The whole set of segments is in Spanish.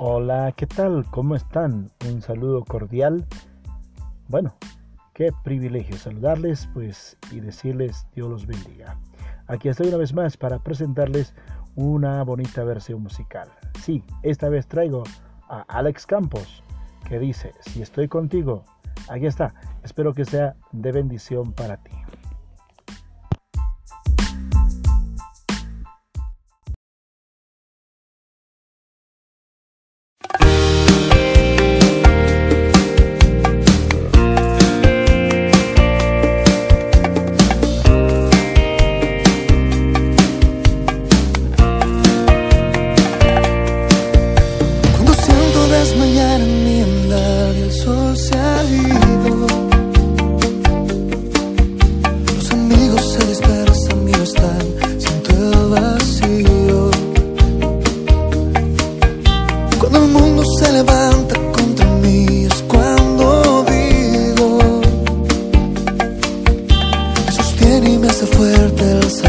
Hola, ¿qué tal? ¿Cómo están? Un saludo cordial. Bueno, qué privilegio saludarles pues y decirles Dios los bendiga. Aquí estoy una vez más para presentarles una bonita versión musical. Sí, esta vez traigo a Alex Campos que dice, si estoy contigo, aquí está, espero que sea de bendición para ti.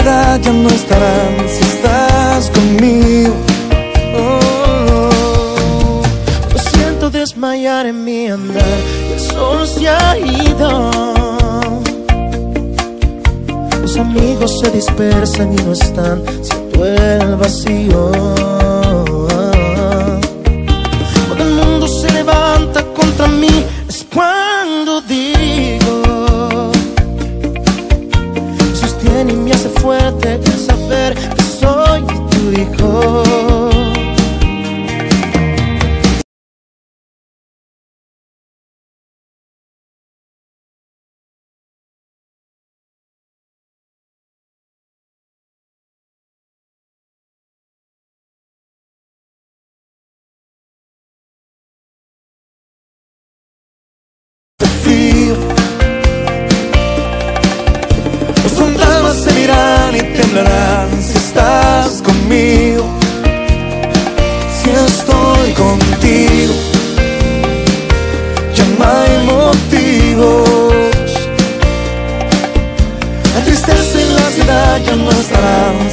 ansiedad ya no estarán si estás conmigo. desmayar en mi andar el sol se ha ido. Los amigos se dispersan y no están, siento el vacío. Cuando el mundo se levanta contra mí, es cuando digo: tu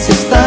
estarán si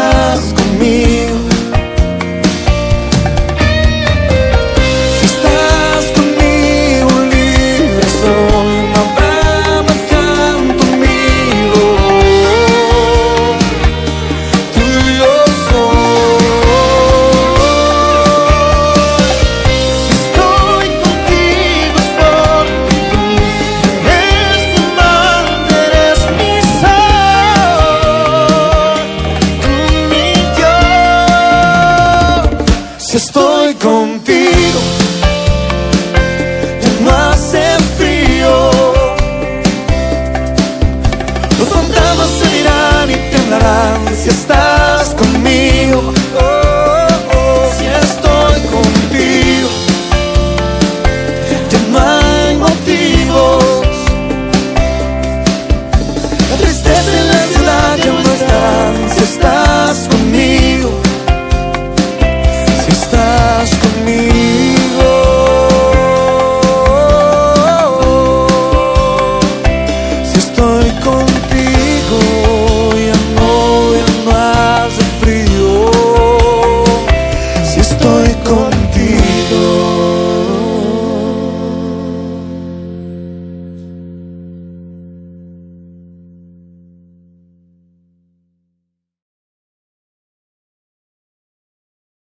si estás